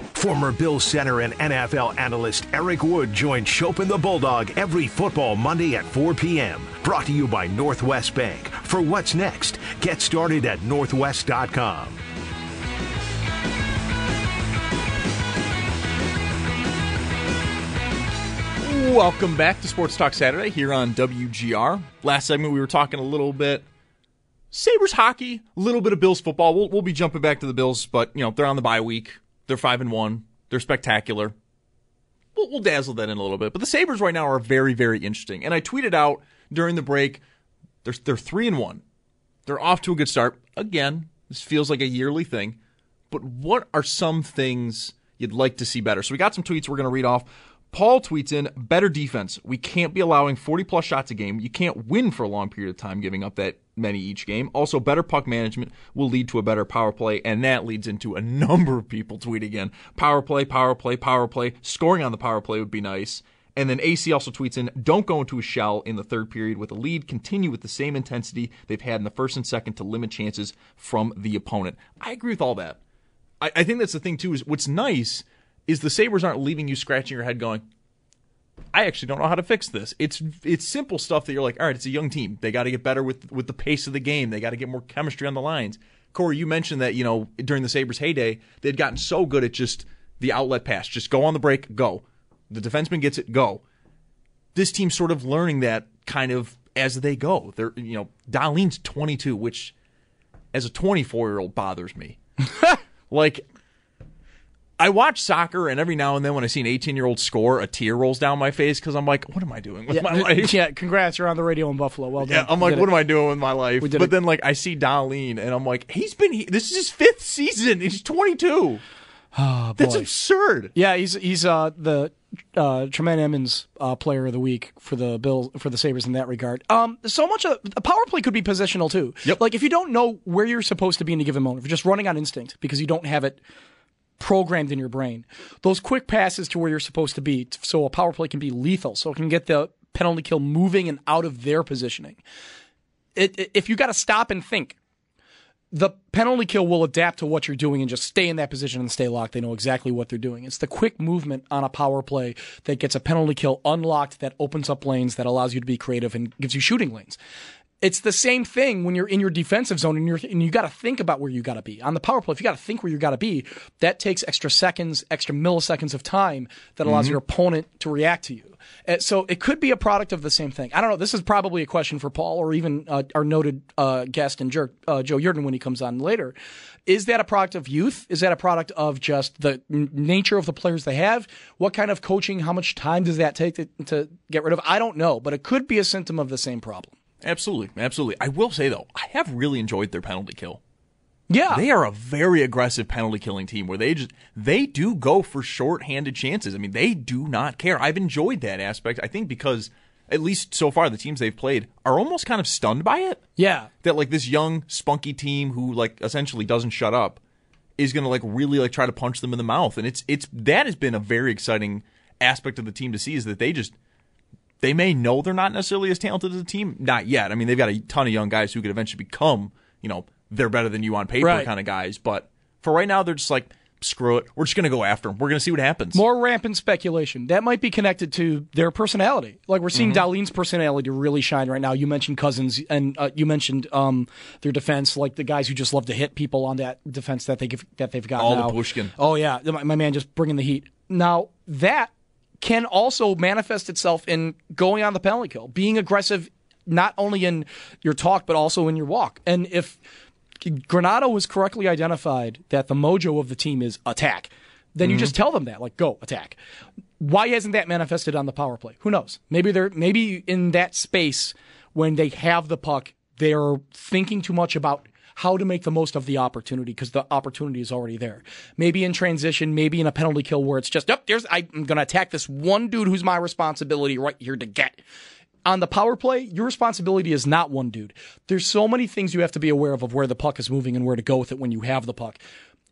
Former Bill Center and NFL analyst Eric Wood joins Schopp and the Bulldog every football Monday at 4 p.m. Brought to you by Northwest Bank. For what's next, get started at northwest.com. Welcome back to Sports Talk Saturday here on WGR. Last segment we were talking a little bit Sabres hockey, a little bit of Bills football. We'll, we'll be jumping back to the Bills, but you know they're on the bye week. They're five and one. They're spectacular. We'll, we'll dazzle that in a little bit. But the Sabres right now are very, very interesting. And I tweeted out during the break, they're, they're three and one. They're off to a good start. Again, this feels like a yearly thing. But what are some things you'd like to see better? So we got some tweets we're going to read off. Paul tweets in better defense. We can't be allowing 40 plus shots a game. You can't win for a long period of time giving up that many each game. Also, better puck management will lead to a better power play, and that leads into a number of people tweeting in power play, power play, power play. Scoring on the power play would be nice. And then AC also tweets in, don't go into a shell in the third period with a lead. Continue with the same intensity they've had in the first and second to limit chances from the opponent. I agree with all that. I, I think that's the thing, too, is what's nice is the Sabres aren't leaving you scratching your head going, I actually don't know how to fix this. It's it's simple stuff that you're like, all right, it's a young team. They got to get better with with the pace of the game. They got to get more chemistry on the lines. Corey, you mentioned that you know during the Sabres heyday, they'd gotten so good at just the outlet pass, just go on the break, go. The defenseman gets it, go. This team's sort of learning that kind of as they go. They're you know Dahlin's 22, which as a 24 year old bothers me. like I watch soccer, and every now and then when I see an 18 year old score, a tear rolls down my face because I'm like, what am I doing with yeah, my life? Yeah, congrats, you're on the radio in Buffalo. Well done. Yeah, I'm like, what it. am I doing with my life? But it. then like I see Dahlin, and I'm like, he's been he, this is his fifth season. He's 22. Oh, That's absurd. Yeah, he's he's uh, the uh, Tremaine Edmunds uh, Player of the Week for the Bills for the Sabres in that regard. Um, so much of a power play could be positional too. Yep. Like if you don't know where you're supposed to be in a given moment, if you're just running on instinct because you don't have it programmed in your brain, those quick passes to where you're supposed to be, so a power play can be lethal, so it can get the penalty kill moving and out of their positioning. It, it- if you got to stop and think, the penalty kill will adapt to what you're doing and just stay in that position and stay locked. They know exactly what they're doing. It's the quick movement on a power play that gets a penalty kill unlocked, that opens up lanes, that allows you to be creative and gives you shooting lanes. It's the same thing when you're in your defensive zone and you're and you got to think about where you got to be on the power play. If you got to think where you got to be, that takes extra seconds, extra milliseconds of time that allows your opponent to react to you. Uh, so it could be a product of the same thing. I don't know. This is probably a question for Paul or even uh, our noted uh, guest and jerk, uh, Joe Yerdon when he comes on later. Is that a product of youth? Is that a product of just the n- nature of the players they have? What kind of coaching? How much time does that take to, to get rid of? I don't know, but it could be a symptom of the same problem. Absolutely, absolutely. I will say though, I have really enjoyed their penalty kill. Yeah, They are a very aggressive penalty killing team where they just they do go for short-handed chances. I mean, they do not care. I've enjoyed that aspect. I think because at least so far the teams they've played are almost kind of stunned by it. yeah. That like this young spunky team who like essentially doesn't shut up is going to like really like try to punch them in the mouth and it's it's that has been a very exciting aspect of the team to see is that they just they may know they're not necessarily as talented as a team not yet i mean they've got a ton of young guys who could eventually become you know they're better than you on paper Right. kind of guys but for right now they're just like screw it we're just going to go after them we're going to see what happens More rampant speculation. That might be connected to their personality. Like we're seeing Dahlin's personality really shine right now. You mentioned Cozens, and uh, you mentioned um, their defense, like the guys who just love to hit people on that defense that they give, that they've got All the. Pushkin. Oh yeah, my, my man just bringing the heat. Now that can also manifest itself in going on the penalty kill, being aggressive not only in your talk but also in your walk. And if Granato was correctly identified that the mojo of the team is attack, then you mm-hmm. just tell them that, like, go attack. Why hasn't that manifested on the power play? Who knows? Maybe they're maybe in that space when they have the puck, they're thinking too much about how to make the most of the opportunity because the opportunity is already there. Maybe in transition, maybe in a penalty kill where it's just, up, oh, there's I'm going to attack this one dude who's my responsibility right here to get. On the power play, your responsibility is not one dude. There's so many things you have to be aware of of where the puck is moving and where to go with it when you have the puck.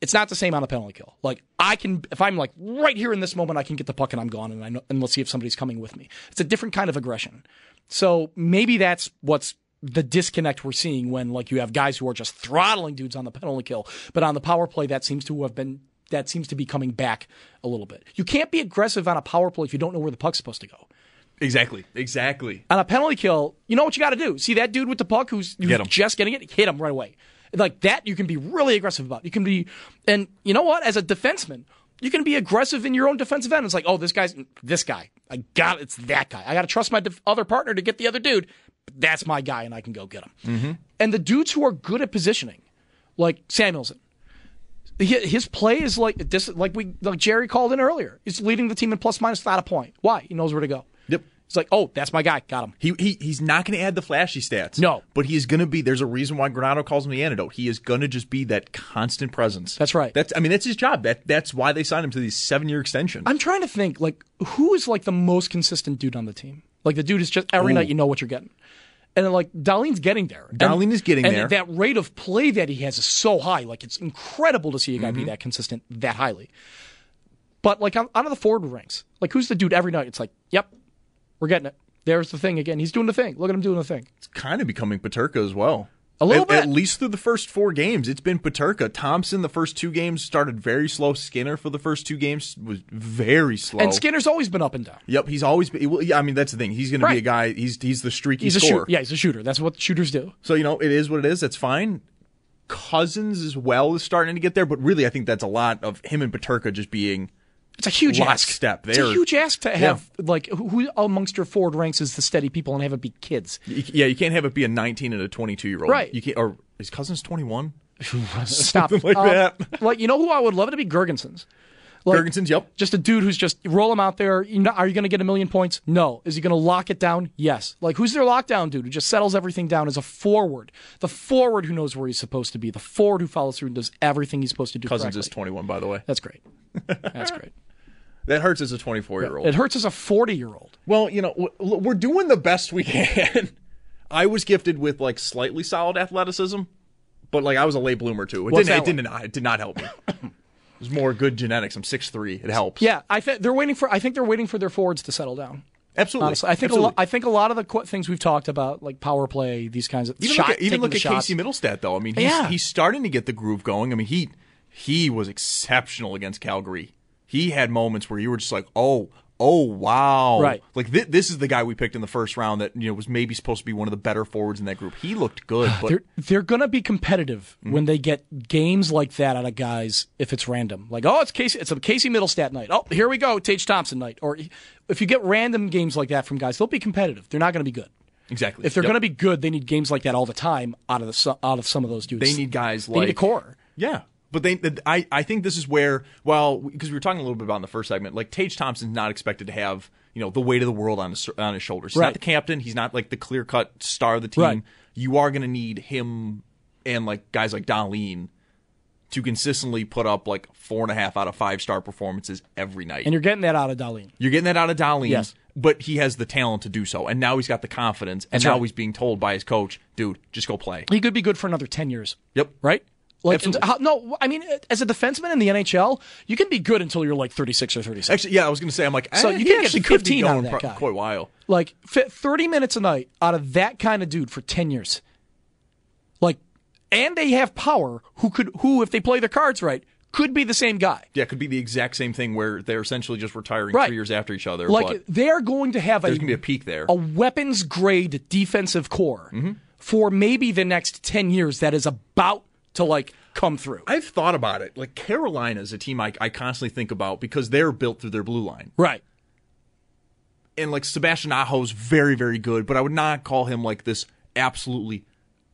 It's not the same on a penalty kill. Like I can, if I'm like right here in this moment, I can get the puck and I'm gone, and I know, and let's see if somebody's coming with me. It's a different kind of aggression. So maybe that's what's the disconnect we're seeing when like you have guys who are just throttling dudes on the penalty kill, but on the power play that seems to have been that seems to be coming back a little bit. You can't be aggressive on a power play if you don't know where the puck's supposed to go. Exactly. Exactly. On a penalty kill, you know what you got to do. See that dude with the puck who's, who's Get just getting it, hit him right away. Like that, you can be really aggressive about. You can be, and you know what? As a defenseman, you can be aggressive in your own defensive end. It's like, oh, this guy's this guy. I got it's that guy. I got to trust my def- other partner to get the other dude. That's my guy, and I can go get him. Mm-hmm. And the dudes who are good at positioning, like Samuelsson, his play is like this, like we like Jerry called in earlier. He's leading the team in plus minus without a point. Why? He knows where to go. Yep. It's like, oh, that's my guy. Got him. He, he he's not going to add the flashy stats. No. but he's going to be. There's a reason why Granato calls him the antidote. He is going to just be that constant presence. That's right. That's I mean that's his job. That that's why they signed him to these seven year extension. I'm trying to think, like, who is like the most consistent dude on the team? Like the dude is just every Ooh. night you know what you're getting. And then, like Dahlin's getting there. And- Darlene is getting and there. that rate of play that he has is so high. Like it's incredible to see a guy Mm-hmm. be that consistent that highly. But like on, out of the forward ranks, like who's the dude every night? It's like, yep, we're getting it. There's the thing again. He's doing the thing. Look at him doing the thing. It's kind of becoming Peterka as well. A little at, bit. At least through the first four games, it's been Peterka. Thompson, the first two games started very slow. Skinner for the first two games was very slow. And Skinner's always been up and down. Yep, he's always been. Well, yeah, I mean, that's the thing. He's going to be a guy. He's he's the streaky He's a scorer. shooter. Yeah, he's a shooter. That's what shooters do. So you know, it is what it is. That's fine. Cozens as well is starting to get there, but really, I think that's a lot of him and Peterka just being. It's a huge ask. Lockstep. It's a huge ask to have like who, who amongst your forward ranks is the steady people and have it be kids. Yeah, you can't have it be a 19 and a 22 year old. Right. You can't. Or is Cozens 21? Stop. Like Um, that. Like you know who I would love it to be Girgensons. Like, Girgensons, yep. Just a dude who's just roll him out there. You know, are you going to get a million points? No. Is he going to lock it down? Yes. Like who's their lockdown dude who just settles everything down as a forward? The forward who knows where he's supposed to be. The forward who follows through and does everything he's supposed to do. Cozens correctly. is 21, by the way. That's great. That's great. That hurts as a 24 year old. It hurts as a forty-year-old. Well, you know, we're doing the best we can. I was gifted with like slightly solid athleticism, but like I was a late bloomer too. It What's didn't. It that didn't. It did not help me. it was more good genetics. I'm 6'3". It helps. Yeah, I think they're waiting for. I think they're waiting for their forwards to settle down. absolutely. Honestly, I think a Absolutely. lo- I think a lot of the qu- things we've talked about, like power play, these kinds of even shot, look at, even look at shots. Casey Mittelstadt though. I mean, he's, Yeah. he's starting to get the groove going. I mean, he he was exceptional against Calgary. He had moments where you were just like, oh. Oh wow! Right. like thi- this is the guy we picked in the first round that you know was maybe supposed to be one of the better forwards in that group. He looked good, but they're they're gonna be competitive Mm-hmm. when they get games like that out of guys if it's random. Like, oh, it's Casey, it's a Casey Mittelstadt night. Oh, here we go, Tage Thompson night. Or if you get random games like that from guys, they'll be competitive. They're not gonna be good. exactly. If they're Yep. gonna be good, they need games like that all the time out of the out of some of those dudes. They need guys They like need a core. Yeah, but they, I, I think this is where, well, because we were talking a little bit about in the first segment, like Tage Thompson's not expected to have, you know, the weight of the world on his on his shoulders. He's Right. not the captain. He's not like the clear cut star of the team. Right. You are going to need him and like guys like Dahlin to consistently put up like four and a half out of five star performances every night. And you're getting that out of Dahlin. You're getting that out of Dahlin, Yes. but he has the talent to do so, and now he's got the confidence, and That's now right. he's being told by his coach, "Dude, just go play." He could be good for another ten years. Yep. Right? Like, Absolutely. how, no, I mean, as a defenseman in the NHL, you can be good until you're like 36 or 37. Actually, yeah, I was going to say, I'm like, So eh, you can get actually be 15 out of that pro- guy. quite a while. Like fit 30 minutes a night out of that kind of dude for 10 years. Like and they have Power who could who if they play their cards right could be the same guy. Yeah, it could be the exact same thing where they're essentially just retiring Right. three years after each other. Like they're going to have there's a going to be a peak there. a weapons grade defensive core Mm-hmm. for maybe the next 10 years that is about to like come through. I've thought about it. Like Carolina is a team I, I constantly think about because they're built through their blue line. right. And like Sebastian Aho's very, very good, but I would not call him like this absolutely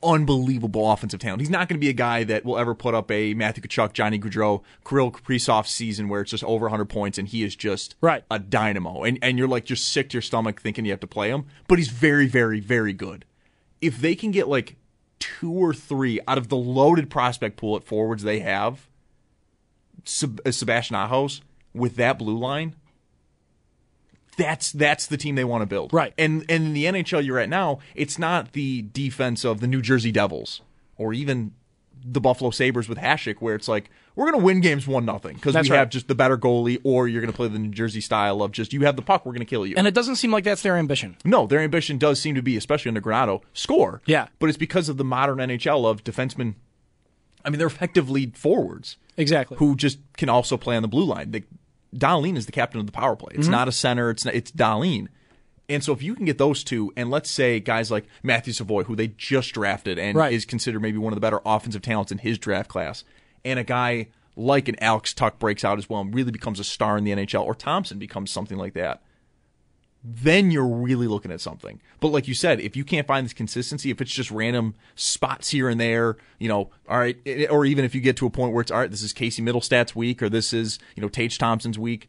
unbelievable offensive talent. He's not going to be a guy that will ever put up a Matthew Tkachuk, Johnny Gaudreau, Kirill Kaprizov season where it's just over 100 points and he is just Right. a dynamo. And and you're like just sick to your stomach thinking you have to play him, but he's very, very, very good. If they can get like two or three out of the loaded prospect pool at forwards they have, Seb- uh, Sebastian Ahos with that blue line, that's that's the team they want to build. Right. And and in the NHL you're at now, it's not the defense of the New Jersey Devils or even the Buffalo Sabres with Hasek where it's like we're going to win games one nothing because we That's have just the better goalie or you're going to play the New Jersey style of just you have the puck we're going to kill you. And it doesn't seem like that's their ambition. no, their ambition does seem to be especially under Granato, score. Yeah. But it's because of the modern NHL of defensemen I mean they're effectively forwards Exactly. who just can also play on the blue line. The, Dahlin is the captain of the power play. It's Mm-hmm. not a center. It's not, it's Dahlin. And so if you can get those two, and let's say guys like Matthew Savoie, who they just drafted and Right. is considered maybe one of the better offensive talents in his draft class, and a guy like an Alex Tuch breaks out as well and really becomes a star in the NHL, or Thompson becomes something like that, then you're really looking at something. But like you said, if you can't find this consistency, if it's just random spots here and there, you know, all right, or even if you get to a point where it's all right, this is Casey Mittelstadt's week, or this is you know Tage Thompson's week,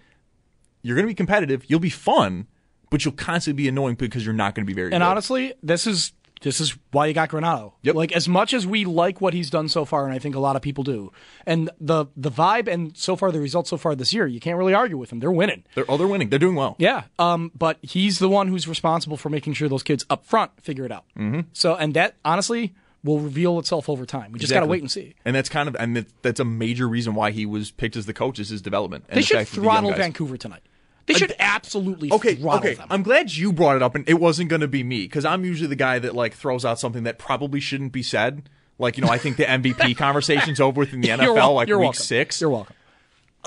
you're going to be competitive. You'll be fun, but you'll constantly be annoying because you're not going to be very. And good. honestly, this is this is why you got Granato. Yep. Like as much as we like what he's done so far, and I think a lot of people do, and the the vibe and so far the results so far this year, you can't really argue with them. They're winning. they're oh they're winning. They're doing well. Yeah. Um. But he's the one who's responsible for making sure those kids up front figure it out. Mm-hmm. So, and that honestly will reveal itself over time. We just got to wait and see. And that's kind of and that- that's a major reason why he was picked as the coach is his development. And They the should throttle Vancouver tonight. They should absolutely Okay, okay. them. I'm glad you brought it up, and it wasn't going to be me because I'm usually the guy that like throws out something that probably shouldn't be said. Like you know, I think the MVP conversation's over with in the You're NFL, wel- like you're week welcome. six. You're welcome.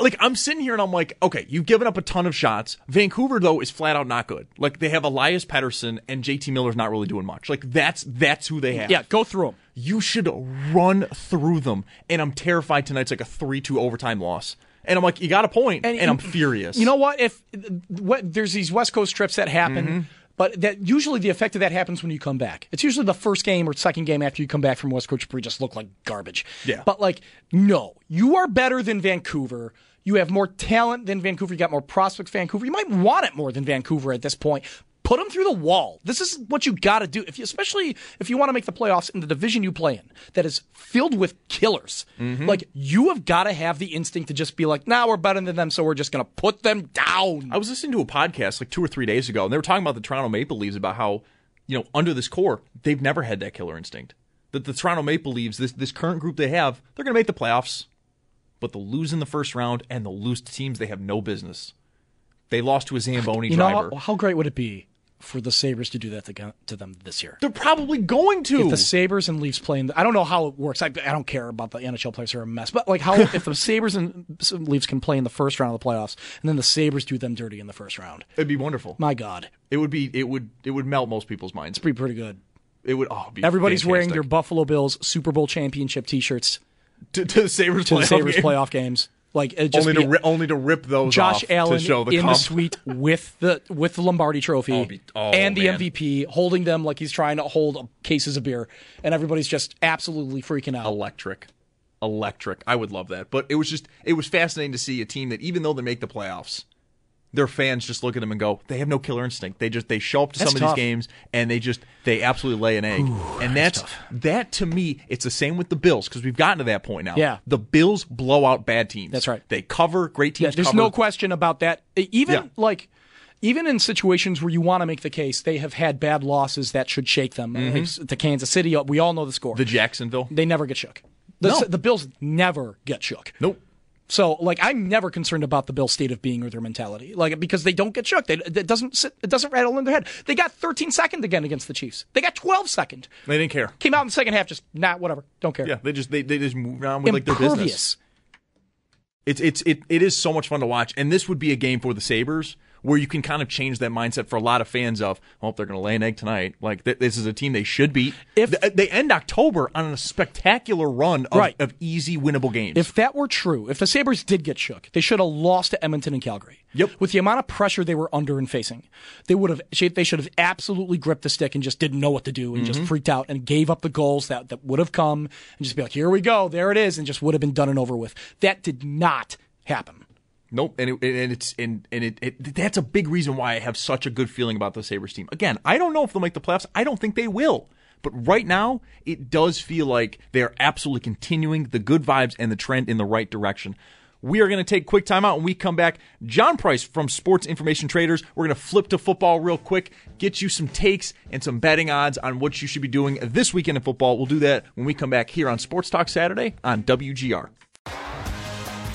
Like I'm sitting here and I'm like, okay, you've given up a ton of shots. Vancouver though is flat out not good. Like they have Elias Pettersson and JT Miller's not really doing much. Like that's that's who they have. Yeah, go through them. you should run through them. And I'm terrified tonight's like a three-two overtime loss. And I'm like, you got a point, and, I'm furious. You know what? If what, there's these West Coast trips that happen, Mm-hmm. but that usually the effect of that happens when you come back. It's usually the first game or second game after you come back from West Coast you just look like garbage. Yeah. But like, no, you are better than Vancouver. You have more talent than Vancouver. You got more prospects. Vancouver. You might want it more than Vancouver at this point. Put them through the wall. This is what you got to do. If you, especially if you want to make the playoffs in the division you play in, that is filled with killers. Mm-hmm. Like you have got to have the instinct to just be like, "Nah, we're better than them, so we're just going to put them down." I was listening to a podcast like two or three days ago, and they were talking about the Toronto Maple Leafs about how, you know, under this core, they've never had that killer instinct. That the Toronto Maple Leafs, this this current group they have, they're going to make the playoffs, but they'll lose in the first round, and they'll lose to teams they have no business. They lost to a Zamboni You know driver. how, how great would it be for the Sabres to do that to, to them this year? they're probably going to. If the Sabres and Leafs playing, I don't know how it works. I, I don't care about the NHL players; they're a mess. But like, how if the Sabres and Leafs can play in the first round of the playoffs, and then the Sabres do them dirty in the first round? It'd be wonderful. My God, It would be. It would. It would melt most people's minds. pretty pretty good. It would. Oh, it'd be Everybody's wearing their. Buffalo Bills Super Bowl championship T-shirts to, to the Sabres to the playoff Sabres game. playoff games. Like it just Only to ri- only to rip those Josh off Allen to show the in the suite with the with the Lombardi Trophy Oh, be- oh, and the man. MVP, holding them like he's trying to hold cases of beer, and everybody's just absolutely freaking out. electric. Electric. I would love that. But it was just it was fascinating to see a team that even though they make the playoffs their fans just look at them and go they have no killer instinct they just they show up to That's some of tough. these games and they just they absolutely lay an egg and that's, that to me it's the same with the bills because we've gotten to that point now Yeah. the bills blow out bad teams That's right. they cover great Yeah, teams there's cover. no question about that. Even Yeah. like even in situations where you want to make the case, they have had bad losses that should shake them. Like, to Kansas City, we all know the score. Mm-hmm. the jacksonville they never get shook. The, No. the Bills never get shook. nope So, like, I'm never concerned about the Bills' state of being or their mentality, like because they don't get shook. They, it doesn't sit, it doesn't rattle in their head. They got 13 second again against the Chiefs. They got 12 second. they didn't care Came out in the second half, just nah, whatever, don't care. yeah they just they, they just moved around with like their business. It's it's it, it is so much fun to watch, and this would be a game for the Sabres where you can kind of change that mindset for a lot of fans of, well, they're going to lay an egg tonight. Like th- this is a team they should beat. If- Th- they end October on a spectacular run of, Right. of easy winnable games. If that were true, if the Sabres did get shook, they should have lost to Edmonton and Calgary. Yep. With the amount of pressure they were under and facing, they would have they should have absolutely gripped the stick and just didn't know what to do and just mm-hmm. freaked out and gave up the goals that, that would have come and just be like, here we go, there it is, and just would have been done and over with. That did not happen. Nope, and, it, and it's and and it, it that's a big reason why I have such a good feeling about the Sabres team. Again, I don't know if they'll make the playoffs. I don't think they will. But right now, it does feel like they are absolutely continuing the good vibes and the trend in the right direction. We are going to take quick time out when we come back. John Price from Sports Information Traders. We're going to flip to football real quick, get you some takes and some betting odds on what you should be doing this weekend in football. We'll do that when we come back here on Sports Talk Saturday on WGR.